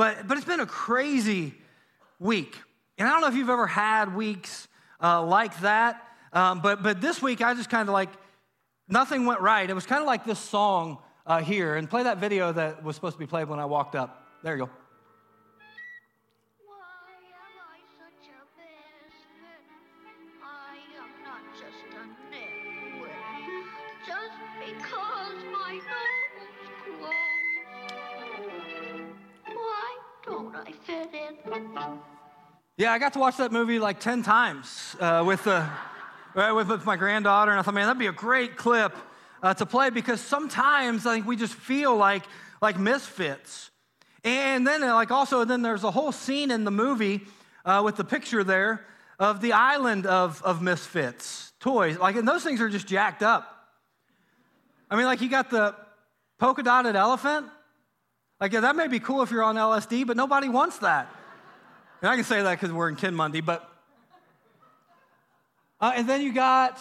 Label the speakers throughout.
Speaker 1: But, but it's been a crazy week. And I don't know if you've ever had weeks uh, like that, um, but, but this week I just kind of like, nothing went right. It was kind of like this song uh, here. And play that video that was supposed to be played when I walked up. There you go. Yeah, I got to watch that movie like 10 times uh, with, uh, with, with my granddaughter, and I thought, man, that'd be a great clip uh, to play because sometimes I think we just feel like, like misfits. And then, uh, like, also, then there's a whole scene in the movie uh, with the picture there of the island of, of misfits toys. Like, and those things are just jacked up. I mean, like, you got the polka dotted elephant. Like, yeah, that may be cool if you're on LSD, but nobody wants that. And I can say that because we're in Kinmundy, but. Uh, and then you got,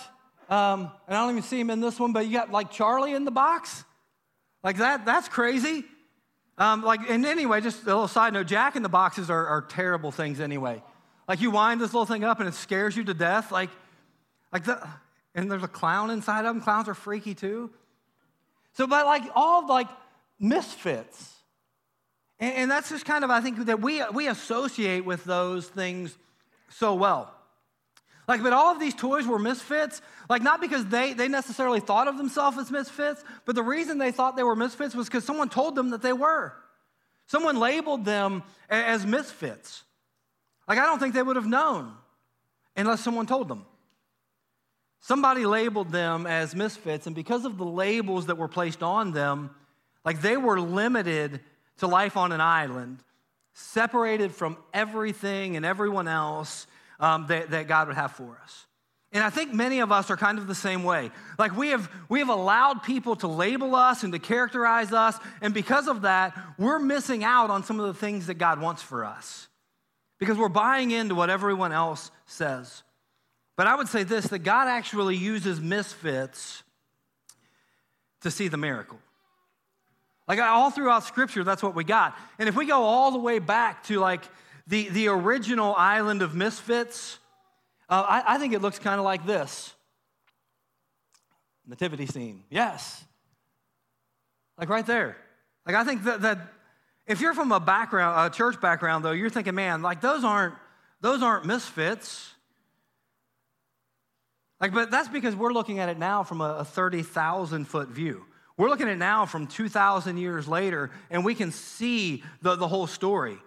Speaker 1: um, and I don't even see him in this one, but you got like Charlie in the box. Like that, that's crazy. Um, like, and anyway, just a little side note Jack in the boxes are, are terrible things anyway. Like, you wind this little thing up and it scares you to death. Like, like the, and there's a clown inside of them. Clowns are freaky too. So, but like all like misfits. And, and that's just kind of, I think, that we, we associate with those things so well. Like, but all of these toys were misfits, like not because they, they necessarily thought of themselves as misfits, but the reason they thought they were misfits was because someone told them that they were. Someone labeled them as misfits. Like, I don't think they would have known unless someone told them. Somebody labeled them as misfits, and because of the labels that were placed on them, like they were limited to life on an island, separated from everything and everyone else um, that, that God would have for us. And I think many of us are kind of the same way. Like we have, we have allowed people to label us and to characterize us, and because of that, we're missing out on some of the things that God wants for us because we're buying into what everyone else says. But I would say this that God actually uses misfits to see the miracle. Like all throughout Scripture, that's what we got. And if we go all the way back to like the, the original island of misfits, uh, I, I think it looks kind of like this nativity scene. Yes. Like right there. Like I think that, that if you're from a background, a church background, though, you're thinking, man, like those aren't those aren't misfits. Like, but that's because we're looking at it now from a, a 30,000 foot view. We're looking at now from 2,000 years later, and we can see the, the whole story.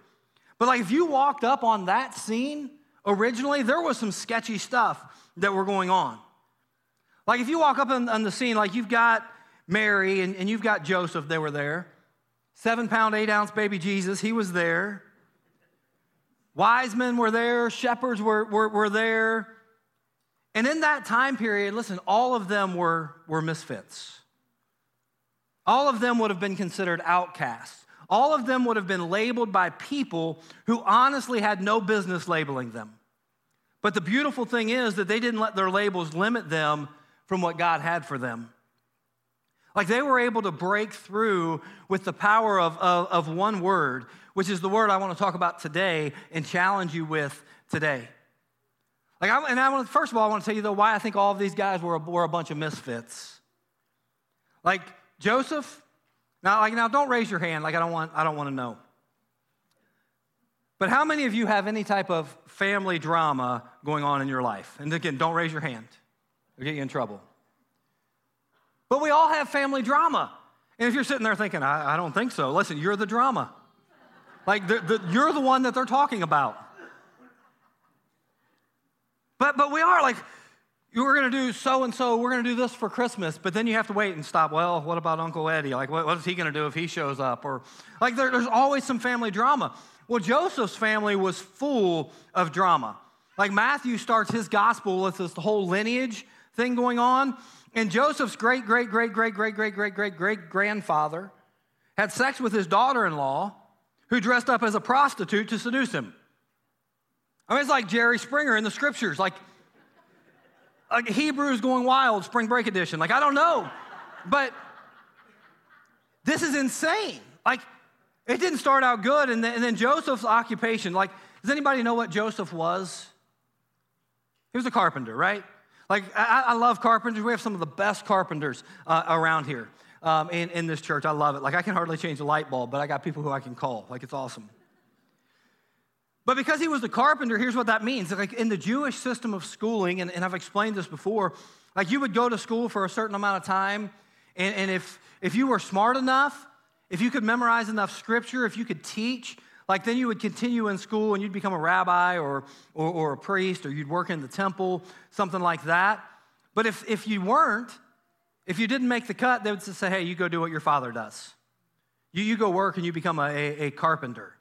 Speaker 1: But like if you walked up on that scene originally, there was some sketchy stuff that were going on. Like if you walk up on, on the scene, like you've got Mary and, and you've got Joseph, they were there. Seven pound, eight ounce baby Jesus, he was there. Wise men were there, shepherds were, were, were there. And in that time period, listen, all of them were, were misfits. All of them would have been considered outcasts. All of them would have been labeled by people who honestly had no business labeling them. But the beautiful thing is that they didn't let their labels limit them from what God had for them. Like they were able to break through with the power of, of, of one word, which is the word I want to talk about today and challenge you with today. Like, I, and I want, first of all, I want to tell you though why I think all of these guys were a, were a bunch of misfits. Like, Joseph, now, like, now don't raise your hand, like I don't want, I don't want to know. But how many of you have any type of family drama going on in your life? And again, don't raise your hand. It'll get you in trouble. But we all have family drama. And if you're sitting there thinking, I, I don't think so, listen, you're the drama. Like, the, the, you're the one that they're talking about. But, but we are like, were going to do so and so, we're going to do this for Christmas, but then you have to wait and stop. Well, what about Uncle Eddie? Like, what, what is he going to do if he shows up? Or, like, there, there's always some family drama. Well, Joseph's family was full of drama. Like, Matthew starts his gospel with this whole lineage thing going on. And Joseph's great, great, great, great, great, great, great, great, great grandfather had sex with his daughter in law, who dressed up as a prostitute to seduce him. I mean, it's like Jerry Springer in the scriptures. Like, like Hebrews going wild, spring break edition. Like, I don't know. But this is insane. Like, It didn't start out good. And then, and then Joseph's occupation, like, does anybody know what Joseph was? He was a carpenter, right? Like, I, I love carpenters. We have some of the best carpenters uh, around here um, in, in this church. I love it. Like, I can hardly change a light bulb, but I got people who I can call. Like, it's awesome. But because he was a carpenter, here's what that means. Like, in the Jewish system of schooling, and, and I've explained this before, like, you would go to school for a certain amount of time, and, and if, if you were smart enough, if you could memorize enough scripture, if you could teach, like then you would continue in school and you'd become a rabbi or, or, or, a priest or you'd work in the temple, something like that. But if, if you weren't, if you didn't make the cut, they would just say, hey, you go do what your father does. You, you go work and you become a, a, a carpenter.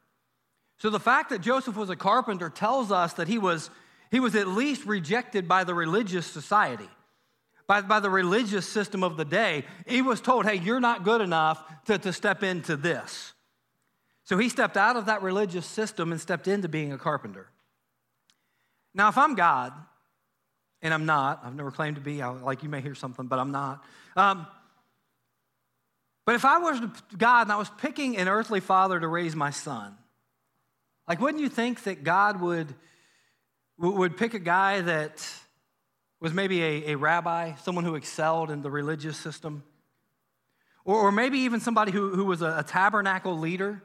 Speaker 1: So the fact that Joseph was a carpenter tells us that he was, he was at least rejected by the religious society by, by the religious system of the day. He was told, hey, you're not good enough to, to step into this. So he stepped out of that religious system and stepped into being a carpenter. Now, if I'm God, and I'm not, I've never claimed to be, I, like you may hear something, but I'm not. Um, but if I was God and I was picking an earthly father to raise my son, like wouldn't you think that God would, would pick a guy that was maybe a, a rabbi, someone who excelled in the religious system, or, or maybe even somebody who, who was a, a tabernacle leader,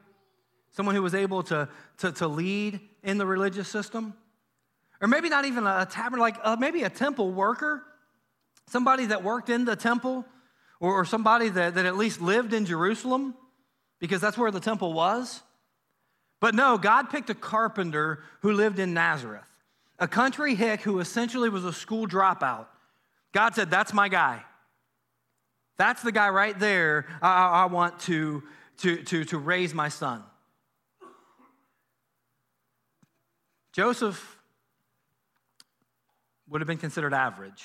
Speaker 1: someone who was able to, to, to lead in the religious system. Or maybe not even a, tabernacle, like uh, maybe a temple worker, somebody that worked in the temple, or, or somebody that, that at least lived in Jerusalem, because that's where the temple was. But no, God picked a carpenter who lived in Nazareth a country hick who essentially was a school dropout. God said, That's my guy. That's the guy right there I, I want to, to, to, to raise my son. Joseph would have been considered average.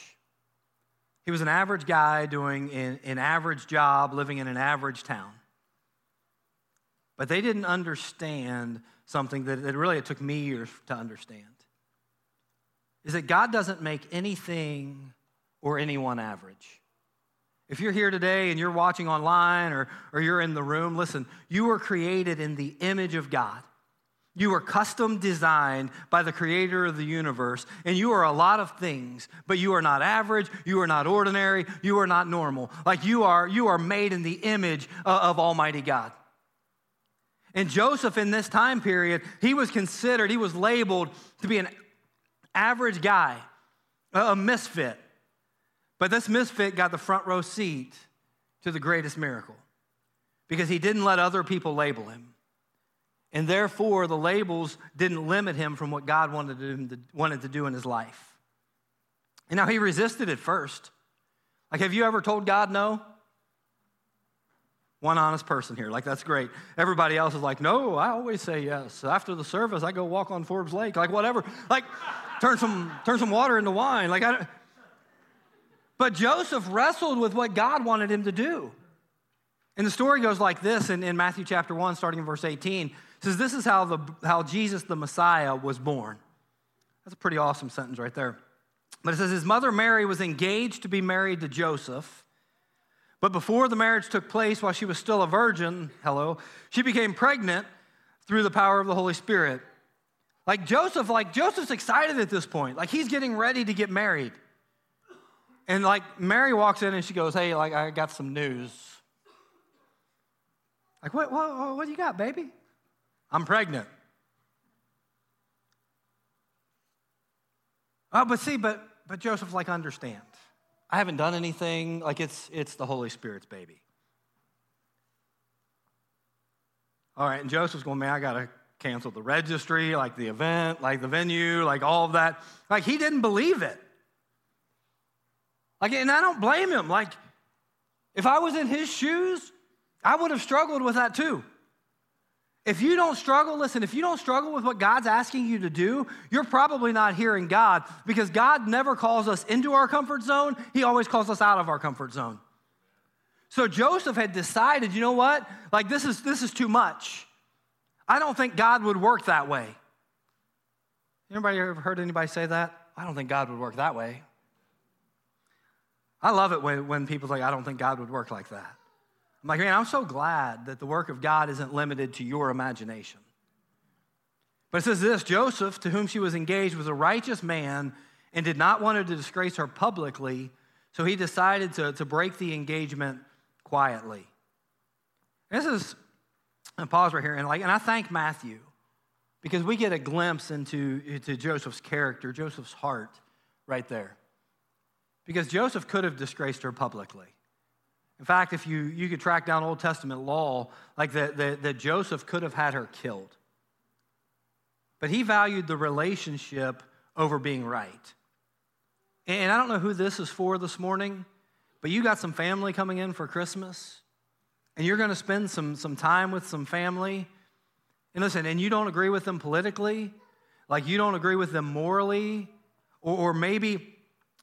Speaker 1: He was an average guy doing an, an average job, living in an average town. But they didn't understand something that, that really it took me years to understand is that God doesn't make anything or anyone average. If you're here today and you're watching online or, or you're in the room, listen, you were created in the image of God. You were custom designed by the creator of the universe, and you are a lot of things, but you are not average, you are not ordinary, you are not normal. Like you are, you are made in the image of, of Almighty God. And Joseph, in this time period, he was considered, he was labeled to be an average guy, a misfit. But this misfit got the front row seat to the greatest miracle because he didn't let other people label him. And therefore, the labels didn't limit him from what God wanted to, wanted to do in his life. And now he resisted at first. Like, have you ever told God no? One honest person here. Like, that's great. Everybody else is like, no, I always say yes. After the service, I go walk on Forbes Lake. Like, whatever. Like, turn some, turn some water into wine. Like, I, don't. but Joseph wrestled with what God wanted him to do. And the story goes like this in, in Matthew chapter 1, starting in verse 18. It says, This is how, the, how Jesus the Messiah was born. That's a pretty awesome sentence right there. But it says, His mother Mary was engaged to be married to Joseph. But before the marriage took place, while she was still a virgin, hello, she became pregnant through the power of the Holy Spirit. Like Joseph, like Joseph's excited at this point. Like he's getting ready to get married. And like Mary walks in and she goes, Hey, like I got some news. Like, what, what, what do you got, baby? I'm pregnant. Oh, but see, but but Joseph, like, understand. I haven't done anything. Like it's it's the Holy Spirit's baby. All right, and Joseph's going, man, I gotta cancel the registry, like the event, like the venue, like all of that. Like he didn't believe it. Like, and I don't blame him. Like, if I was in his shoes, I would have struggled with that too. If you don't struggle, listen, if you don't struggle with what God's asking you to do, you're probably not hearing God because God never calls us into our comfort zone. He always calls us out of our comfort zone. So Joseph had decided, you know what? Like this is this is too much. I don't think God would work that way. Anybody ever heard anybody say that? I don't think God would work that way. I love it when, when people say, I don't think God would work like that. I'm like, man, I'm so glad that the work of God isn't limited to your imagination. But it says this Joseph, to whom she was engaged, was a righteous man and did not want her to disgrace her publicly, so he decided to, to break the engagement quietly. This is, a pause right here, and, like, and I thank Matthew because we get a glimpse into, into Joseph's character, Joseph's heart right there. Because Joseph could have disgraced her publicly. In fact, if you, you could track down Old Testament law, like that, that, that Joseph could have had her killed. But he valued the relationship over being right. And I don't know who this is for this morning, but you got some family coming in for Christmas, and you're going to spend some, some time with some family. And listen, and you don't agree with them politically, like you don't agree with them morally, or, or maybe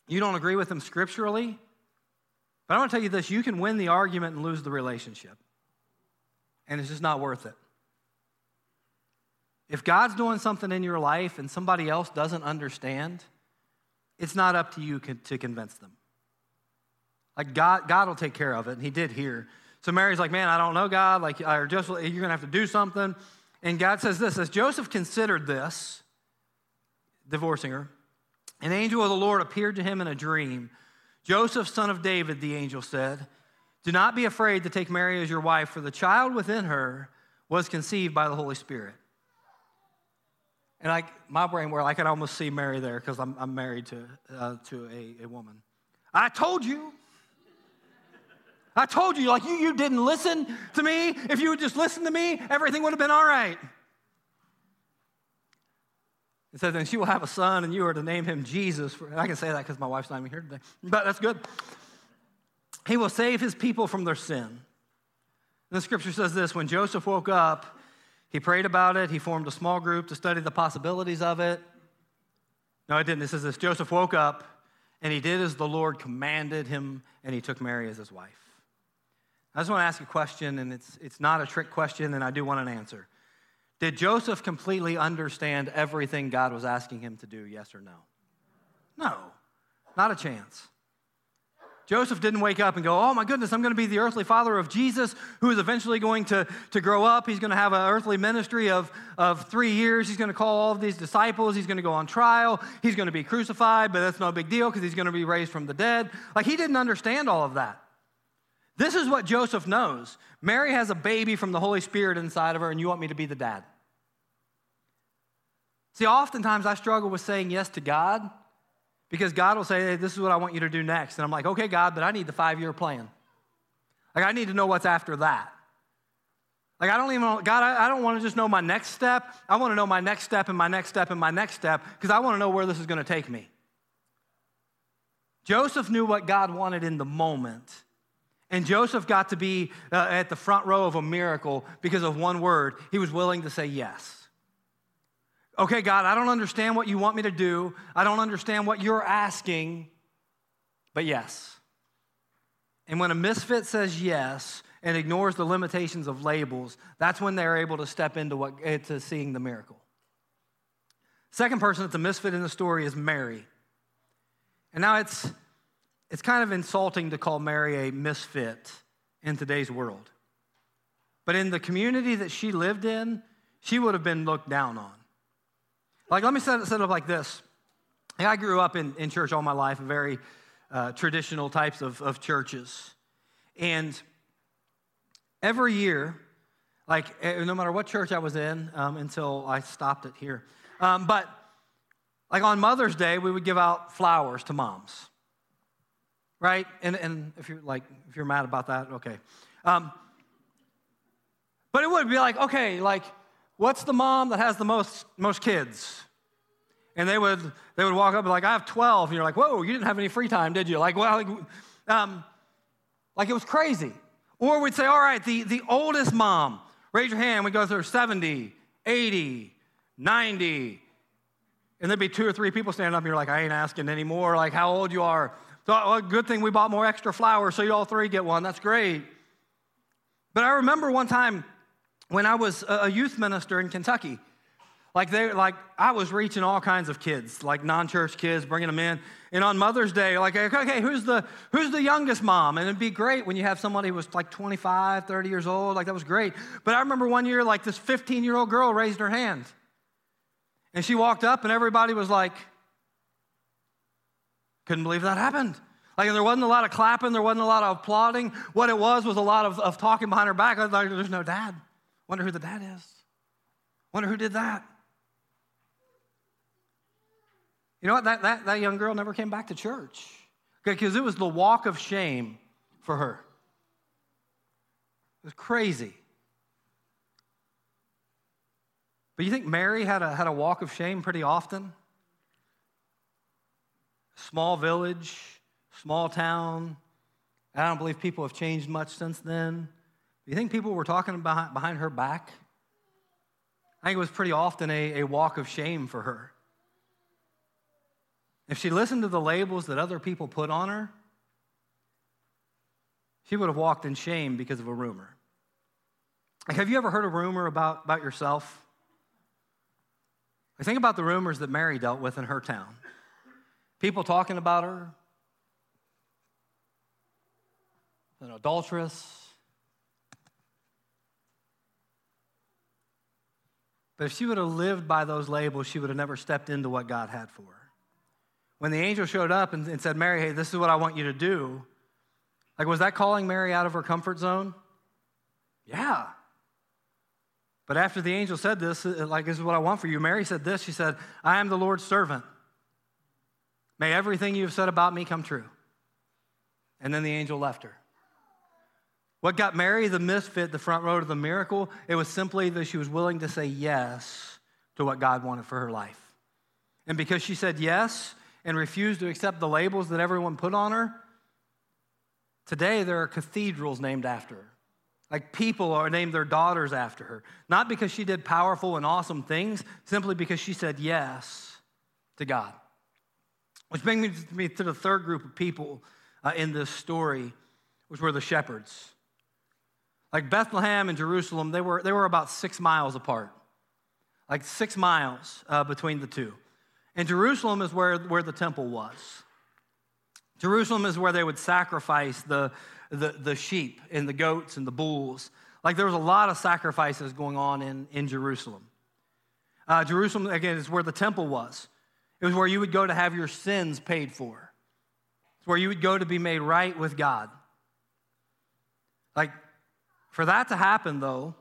Speaker 1: you don't agree with them scripturally. But I want to tell you this you can win the argument and lose the relationship. And it's just not worth it. If God's doing something in your life and somebody else doesn't understand, it's not up to you to convince them. Like God, God will take care of it, and He did here. So Mary's like, "Man, I don't know God. Like, or just you're gonna have to do something." And God says this: as Joseph considered this, divorcing her, an angel of the Lord appeared to him in a dream. Joseph, son of David, the angel said, Do not be afraid to take Mary as your wife, for the child within her was conceived by the Holy Spirit. And like my brain, where I could almost see Mary there because I'm, I'm, married to, uh, to a, a woman. I told you. I told you, like you, you didn't listen to me. If you would just listen to me, everything would have been all right. It says, and she will have a son, and you are to name him Jesus. I can say that because my wife's not even here today, but that's good. He will save his people from their sin. And the scripture says this when Joseph woke up, he prayed about it. He formed a small group to study the possibilities of it. No, it didn't. It says this Joseph woke up, and he did as the Lord commanded him, and he took Mary as his wife. I just want to ask a question, and it's, it's not a trick question, and I do want an answer. Did Joseph completely understand everything God was asking him to do, yes or no? No, not a chance. Joseph didn't wake up and go, Oh my goodness, I'm going to be the earthly father of Jesus, who is eventually going to, to grow up. He's going to have an earthly ministry of, of three years. He's going to call all of these disciples. He's going to go on trial. He's going to be crucified, but that's no big deal because he's going to be raised from the dead. Like he didn't understand all of that. This is what Joseph knows Mary has a baby from the Holy Spirit inside of her, and you want me to be the dad. See, oftentimes I struggle with saying yes to God because God will say, hey, This is what I want you to do next. And I'm like, Okay, God, but I need the five year plan. Like, I need to know what's after that. Like, I don't even, God, I, I don't want to just know my next step. I want to know my next step and my next step and my next step because I want to know where this is going to take me. Joseph knew what God wanted in the moment. And Joseph got to be uh, at the front row of a miracle because of one word. He was willing to say yes. Okay, God, I don't understand what you want me to do. I don't understand what you're asking, but yes. And when a misfit says yes and ignores the limitations of labels, that's when they're able to step into what into seeing the miracle. Second person that's a misfit in the story is Mary. And now it's it's kind of insulting to call Mary a misfit in today's world. But in the community that she lived in, she would have been looked down on. Like, let me set it, set it up like this. I grew up in, in church all my life, very uh, traditional types of, of churches. And every year, like, eh, no matter what church I was in um, until I stopped it here, um, but like on Mother's Day, we would give out flowers to moms, right? And, and if you're like, if you're mad about that, okay. Um, but it would be like, okay, like, what's the mom that has the most, most kids? And they would, they would walk up and like, I have 12. And you're like, whoa, you didn't have any free time, did you? Like, well, like, um, like it was crazy. Or we'd say, all right, the, the oldest mom, raise your hand. We go through 70, 80, 90. And there'd be two or three people standing up and you're like, I ain't asking anymore, like how old you are. So, well, good thing we bought more extra flowers so you all three get one. That's great. But I remember one time when I was a youth minister in Kentucky, Like they like I was reaching all kinds of kids, like non-church kids, bringing them in. And on Mother's Day, like okay, who's the who's the youngest mom? And it'd be great when you have somebody who was like 25, 30 years old. Like that was great. But I remember one year, like this 15-year-old girl raised her hand, and she walked up, and everybody was like, couldn't believe that happened. Like there wasn't a lot of clapping, there wasn't a lot of applauding. What it was was a lot of, of talking behind her back. Like, there's no dad. Wonder who the dad is. Wonder who did that. You know what? That, that, that young girl never came back to church because it was the walk of shame for her. It was crazy. But you think Mary had a, had a walk of shame pretty often? Small village, small town. I don't believe people have changed much since then. You think people were talking behind, behind her back? I think it was pretty often a, a walk of shame for her. If she listened to the labels that other people put on her, she would have walked in shame because of a rumor. Like, have you ever heard a rumor about, about yourself? I think about the rumors that Mary dealt with in her town. People talking about her, an adulteress. But if she would have lived by those labels, she would have never stepped into what God had for her. When the angel showed up and, and said, Mary, hey, this is what I want you to do, like, was that calling Mary out of her comfort zone? Yeah. But after the angel said this, like, this is what I want for you, Mary said this. She said, I am the Lord's servant. May everything you have said about me come true. And then the angel left her. What got Mary the misfit the front row to the miracle? It was simply that she was willing to say yes to what God wanted for her life. And because she said yes, and refused to accept the labels that everyone put on her, today there are cathedrals named after her. Like people are named their daughters after her. Not because she did powerful and awesome things, simply because she said yes to God. Which brings me to the third group of people uh, in this story, which were the shepherds. Like Bethlehem and Jerusalem, they were, they were about six miles apart, like six miles uh, between the two. And Jerusalem is where, where the temple was. Jerusalem is where they would sacrifice the, the, the sheep and the goats and the bulls. Like there was a lot of sacrifices going on in, in Jerusalem. Uh, Jerusalem, again, is where the temple was. It was where you would go to have your sins paid for. It's where you would go to be made right with God. Like, for that to happen, though,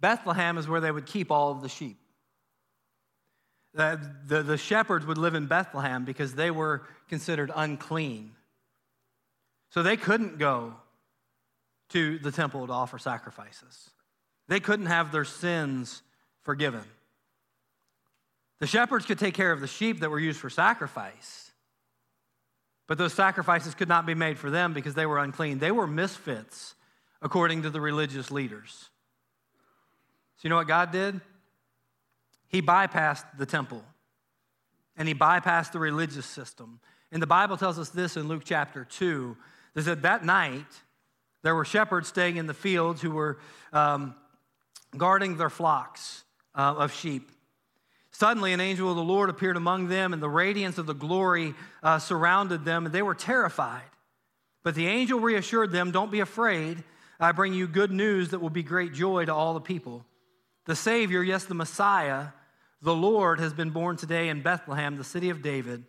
Speaker 1: Bethlehem is where they would keep all of the sheep. The, the, the shepherds would live in Bethlehem because they were considered unclean. So they couldn't go to the temple to offer sacrifices. They couldn't have their sins forgiven. The shepherds could take care of the sheep that were used for sacrifice, but those sacrifices could not be made for them because they were unclean. They were misfits according to the religious leaders. So, you know what God did? He bypassed the temple and he bypassed the religious system. And the Bible tells us this in Luke chapter 2 that said that night there were shepherds staying in the fields who were um, guarding their flocks uh, of sheep. Suddenly, an angel of the Lord appeared among them, and the radiance of the glory uh, surrounded them, and they were terrified. But the angel reassured them, Don't be afraid. I bring you good news that will be great joy to all the people. The Savior, yes, the Messiah, the Lord, has been born today in Bethlehem, the city of David,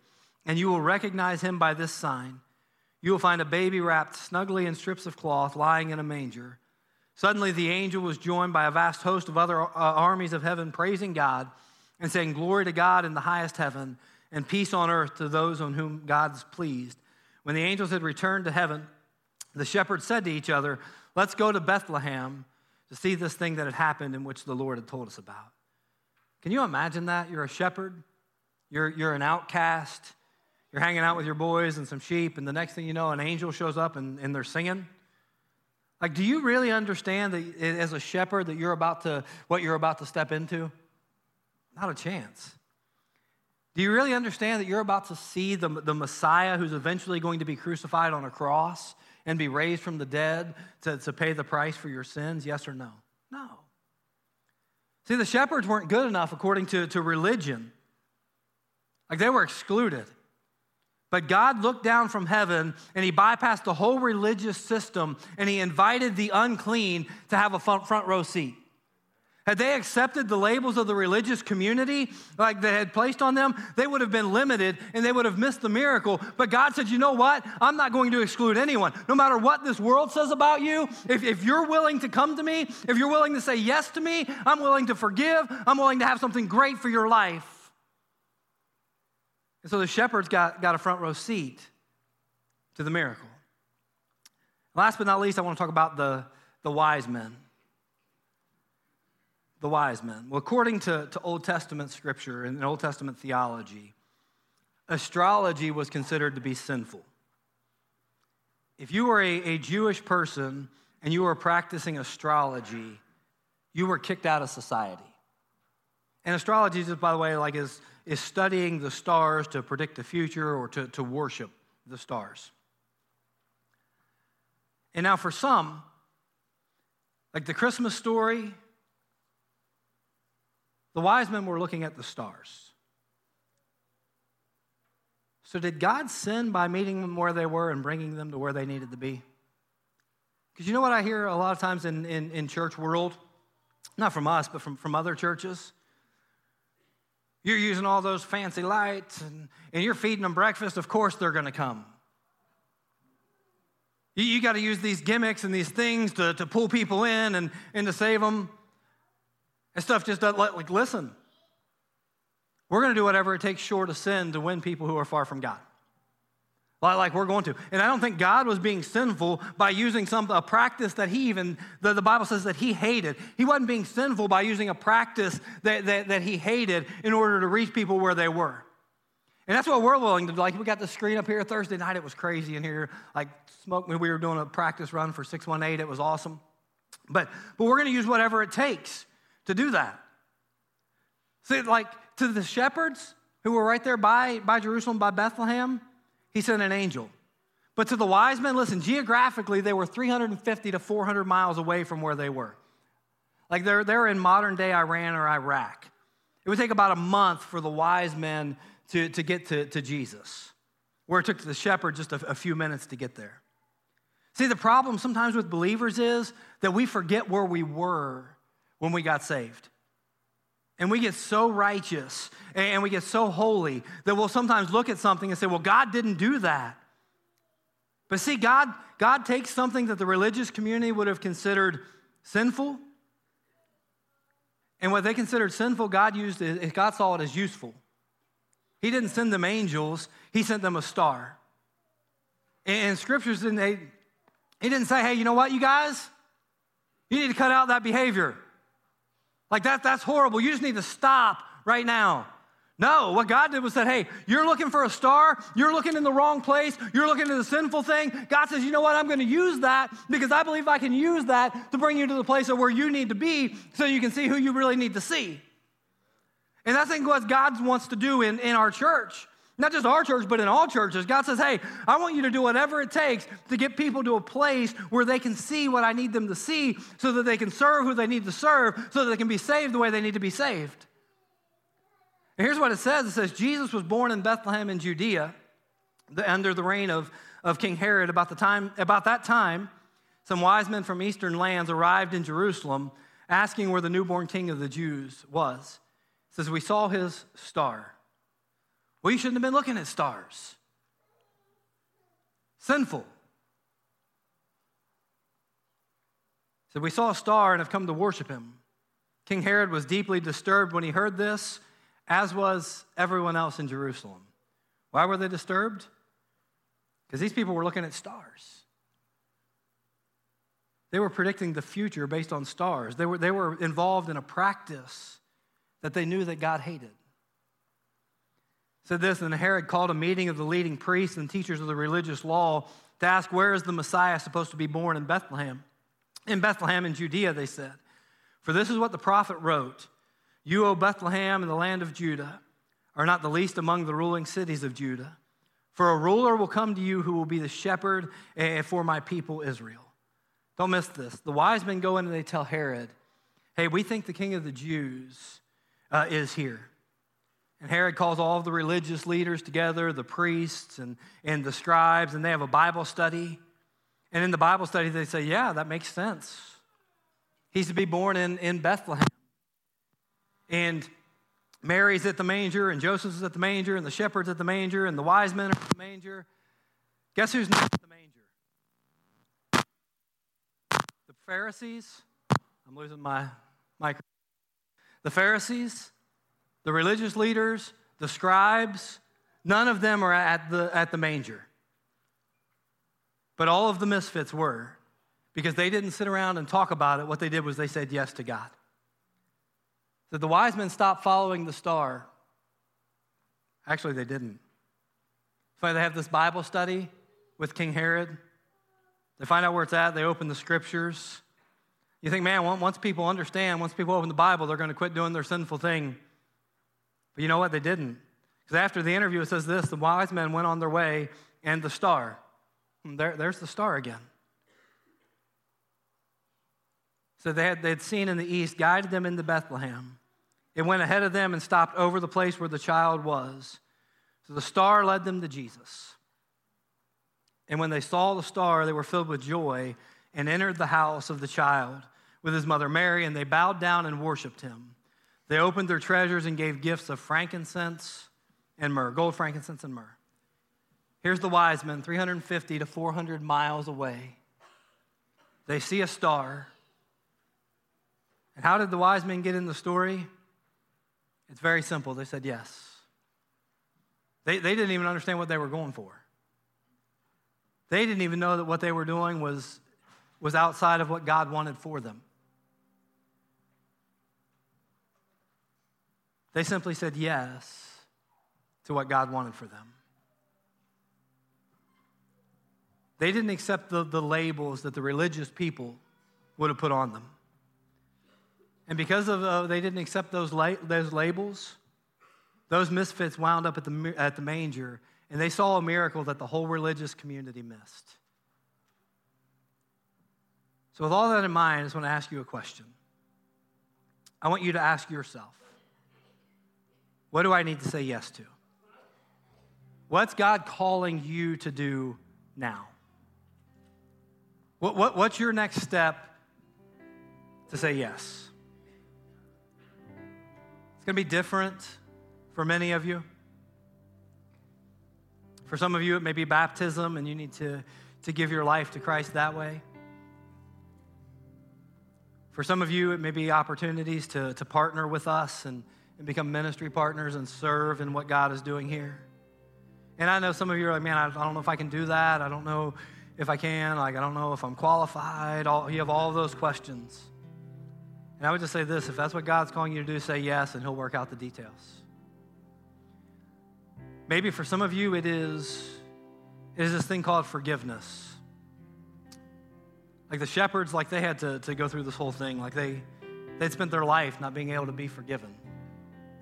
Speaker 1: and you will recognize him by this sign. You will find a baby wrapped snugly in strips of cloth, lying in a manger. Suddenly, the angel was joined by a vast host of other uh, armies of heaven, praising God and saying, Glory to God in the highest heaven, and peace on earth to those on whom God is pleased. When the angels had returned to heaven, the shepherds said to each other, Let's go to Bethlehem to see this thing that had happened in which the Lord had told us about. Can you imagine that? You're a shepherd, you're, you're an outcast, you're hanging out with your boys and some sheep, and the next thing you know, an angel shows up and, and they're singing. Like, do you really understand that as a shepherd that you're about to, what you're about to step into? Not a chance. Do you really understand that you're about to see the, the Messiah who's eventually going to be crucified on a cross and be raised from the dead to, to pay the price for your sins? Yes or no? No. See, the shepherds weren't good enough according to, to religion, like they were excluded. But God looked down from heaven and he bypassed the whole religious system and he invited the unclean to have a front, row seat. Had they accepted the labels of the religious community like they had placed on them, they would have been limited and they would have missed the miracle. But God said, you know what? I'm not going to exclude anyone. No matter what this world says about you, if, if you're willing to come to me, if you're willing to say yes to me, I'm willing to forgive, I'm willing to have something great for your life. And so the shepherds got, got a front row seat to the miracle. Last but not least, I want to talk about the, the wise men the wise men? Well, according to, to Old Testament scripture and Old Testament theology, astrology was considered to be sinful. If you were a, a Jewish person and you were practicing astrology, you were kicked out of society. And astrology, just by the way, like is, is studying the stars to predict the future or to, to worship the stars. And now, for some, like the Christmas story the wise men were looking at the stars. So, did God sin by meeting them where they were and bringing them to where they needed to be? Because you know what I hear a lot of times in, in, in church world? Not from us, but from, from other churches. You're using all those fancy lights and, and you're feeding them breakfast. Of course, they're going to come. You, you got to use these gimmicks and these things to, to pull people in and, and to save them. And stuff just doesn't like, listen, we're going to do whatever it takes short of sin to win people who are far from God. Like we're going to. And I don't think God was being sinful by using some a practice that he even, the, the Bible says that he hated. He wasn't being sinful by using a practice that, that, that he hated in order to reach people where they were. And that's what we're willing to do. Like, we got the screen up here Thursday night. It was crazy in here. Like, smoke, we were doing a practice run for 618. It was awesome. But, but we're going to use whatever it takes to do that. See, like to the shepherds who were right there by, by Jerusalem, by Bethlehem, he sent an angel. But to the wise men, listen, geographically, they were 350 to 400 miles away from where they were. Like they're, they're in modern day Iran or Iraq. It would take about a month for the wise men to, to get to, to Jesus, where it took the shepherd just a, a few minutes to get there. See, the problem sometimes with believers is that we forget where we were when we got saved. And we get so righteous and we get so holy that we'll sometimes look at something and say, well, God didn't do that. But see, God, God takes something that the religious community would have considered sinful, and what they considered sinful, God used it, God saw it as useful. He didn't send them angels, He sent them a star. And scriptures didn't, they, He didn't say, hey, you know what, you guys? You need to cut out that behavior. Like that, that's horrible. You just need to stop right now. No, what God did was said, hey, you're looking for a star, you're looking in the wrong place, you're looking at the sinful thing. God says, you know what, I'm going to use that because I believe I can use that to bring you to the place of where you need to be so you can see who you really need to see. And that's what God wants to do in, in our church. Not just our church, but in all churches. God says, hey, I want you to do whatever it takes to get people to a place where they can see what I need them to see so that they can serve who they need to serve, so that they can be saved the way they need to be saved. And here's what it says it says, Jesus was born in Bethlehem in Judea under the reign of, of King Herod. About, the time, about that time, some wise men from eastern lands arrived in Jerusalem asking where the newborn king of the Jews was. It says, We saw his star you shouldn't have been looking at stars. Sinful. So we saw a star and have come to worship him. King Herod was deeply disturbed when he heard this, as was everyone else in Jerusalem. Why were they disturbed? Because these people were looking at stars. They were predicting the future based on stars. They were, they were involved in a practice that they knew that God hated said this, and Herod called a meeting of the leading priests and teachers of the religious law to ask, Where is the Messiah supposed to be born in Bethlehem? In Bethlehem in Judea, they said. For this is what the prophet wrote You, O Bethlehem, in the land of Judah, are not the least among the ruling cities of Judah. For a ruler will come to you who will be the shepherd eh, for my people Israel. Don't miss this. The wise men go in and they tell Herod, Hey, we think the king of the Jews uh, is here. And Herod calls all the religious leaders together, the priests and, and the scribes, and they have a Bible study. And in the Bible study, they say, Yeah, that makes sense. He's to be born in, in Bethlehem. And Mary's at the manger, and Joseph's at the manger, and the shepherds at the manger, and the wise men are at the manger. Guess who's not at the manger? The Pharisees. I'm losing my microphone. The Pharisees, the religious leaders, the scribes, none of them are at the, at the manger. But all of the misfits were because they didn't sit around and talk about it. What they did was they said yes to God. So the wise men stopped following the star. Actually, they didn't. So they have this Bible study with King Herod. They find out where it's at, they open the scriptures. You think, man, once people understand, once people open the Bible, they're going to quit doing their sinful thing. But you know what? They didn't. Because after the interview, it says this the wise men went on their way, and the star. Hmm, there, there's the star again. So they had, they had seen in the east, guided them into Bethlehem. It went ahead of them and stopped over the place where the child was. So the star led them to Jesus. And when they saw the star, they were filled with joy and entered the house of the child with his mother Mary, and they bowed down and worshiped him. They opened their treasures and gave gifts of frankincense and myrrh, gold, frankincense, and myrrh. Here's the wise men, 350 to 400 miles away. They see a star. And how did the wise men get in the story? It's very simple. They said yes. They, they didn't even understand what they were going for. They didn't even know that what they were doing was, was outside of what God wanted for them. They simply said yes to what God wanted for them. They didn't accept the, the labels that the religious people would have put on them. And because of uh, they didn't accept those, la- those labels, those misfits wound up at the, at the manger and they saw a miracle that the whole religious community missed. So, with all that in mind, I just want to ask you a question. I want you to ask yourself what do I need to say yes to? What's God calling you to do now? What, what, what's your next step to say yes? It's going to be different for many of you. For some of you, it may be baptism, and you need to, to give your life to Christ that way. For some of you, it may be opportunities to, to partner with us and, and become ministry partners and serve in what God is doing here. And I know some of you are like, man, I, don't know if I can do that. I don't know if I can. Like, I don't know if I'm qualified. All, you have all those questions. And I would just say this if that's what God's calling you to do, say yes, and He'll work out the details. Maybe for some of you, it is, it is this thing called forgiveness. Like the shepherds, like they had to, to go through this whole thing. Like they, they'd spent their life not being able to be forgiven,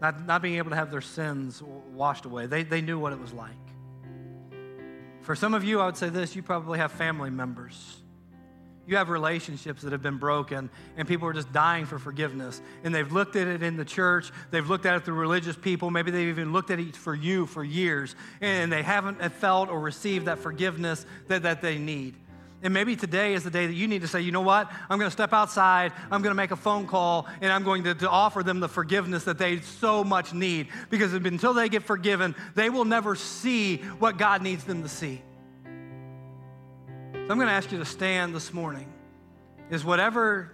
Speaker 1: not, not being able to have their sins washed away. They, they knew what it was like. For some of you, I would say this you probably have family members you have relationships that have been broken, and people are just dying for forgiveness. And they've looked at it in the church, they've looked at it through religious people, maybe they've even looked at it for you for years, and they haven't felt or received that forgiveness that, that they need. And maybe today is the day that you need to say, you know what? I'm going to step outside, I'm going to make a phone call, and I'm going to, to offer them the forgiveness that they so much need. Because until they get forgiven, they will never see what God needs them to see. So I'm going to ask you to stand this morning. Is whatever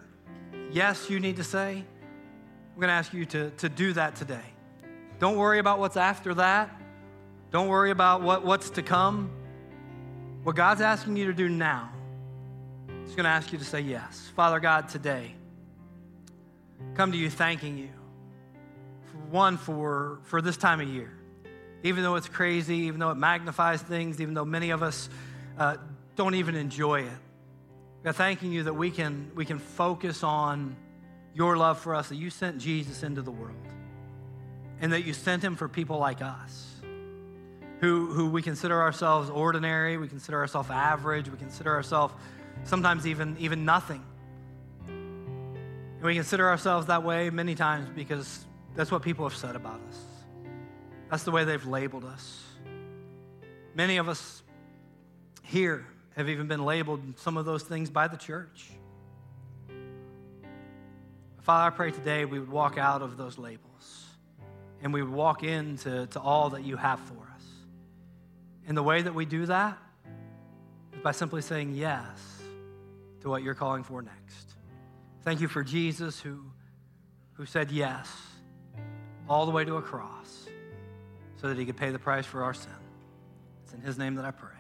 Speaker 1: yes you need to say, I'm going to ask you to, to do that today. Don't worry about what's after that. Don't worry about what, what's to come. What God's asking you to do now, He's going to ask you to say yes. Father God, today, come to you thanking you. One, for, for this time of year. Even though it's crazy, even though it magnifies things, even though many of us uh, don't even enjoy it. God, thanking you that we can, we can focus on your love for us, that you sent Jesus into the world, and that you sent him for people like us, who, who we consider ourselves ordinary, we consider ourselves average, we consider ourselves sometimes even, even nothing. And we consider ourselves that way many times because that's what people have said about us. That's the way they've labeled us. Many of us here have even been labeled some of those things by the church. Father, I pray today we would walk out of those labels and we would walk into to all that you have for us. And the way that we do that is by simply saying yes to what you're calling for next. Thank you for Jesus who, who said yes all the way to a cross so that he could pay the price for our sin. It's in his name that I pray.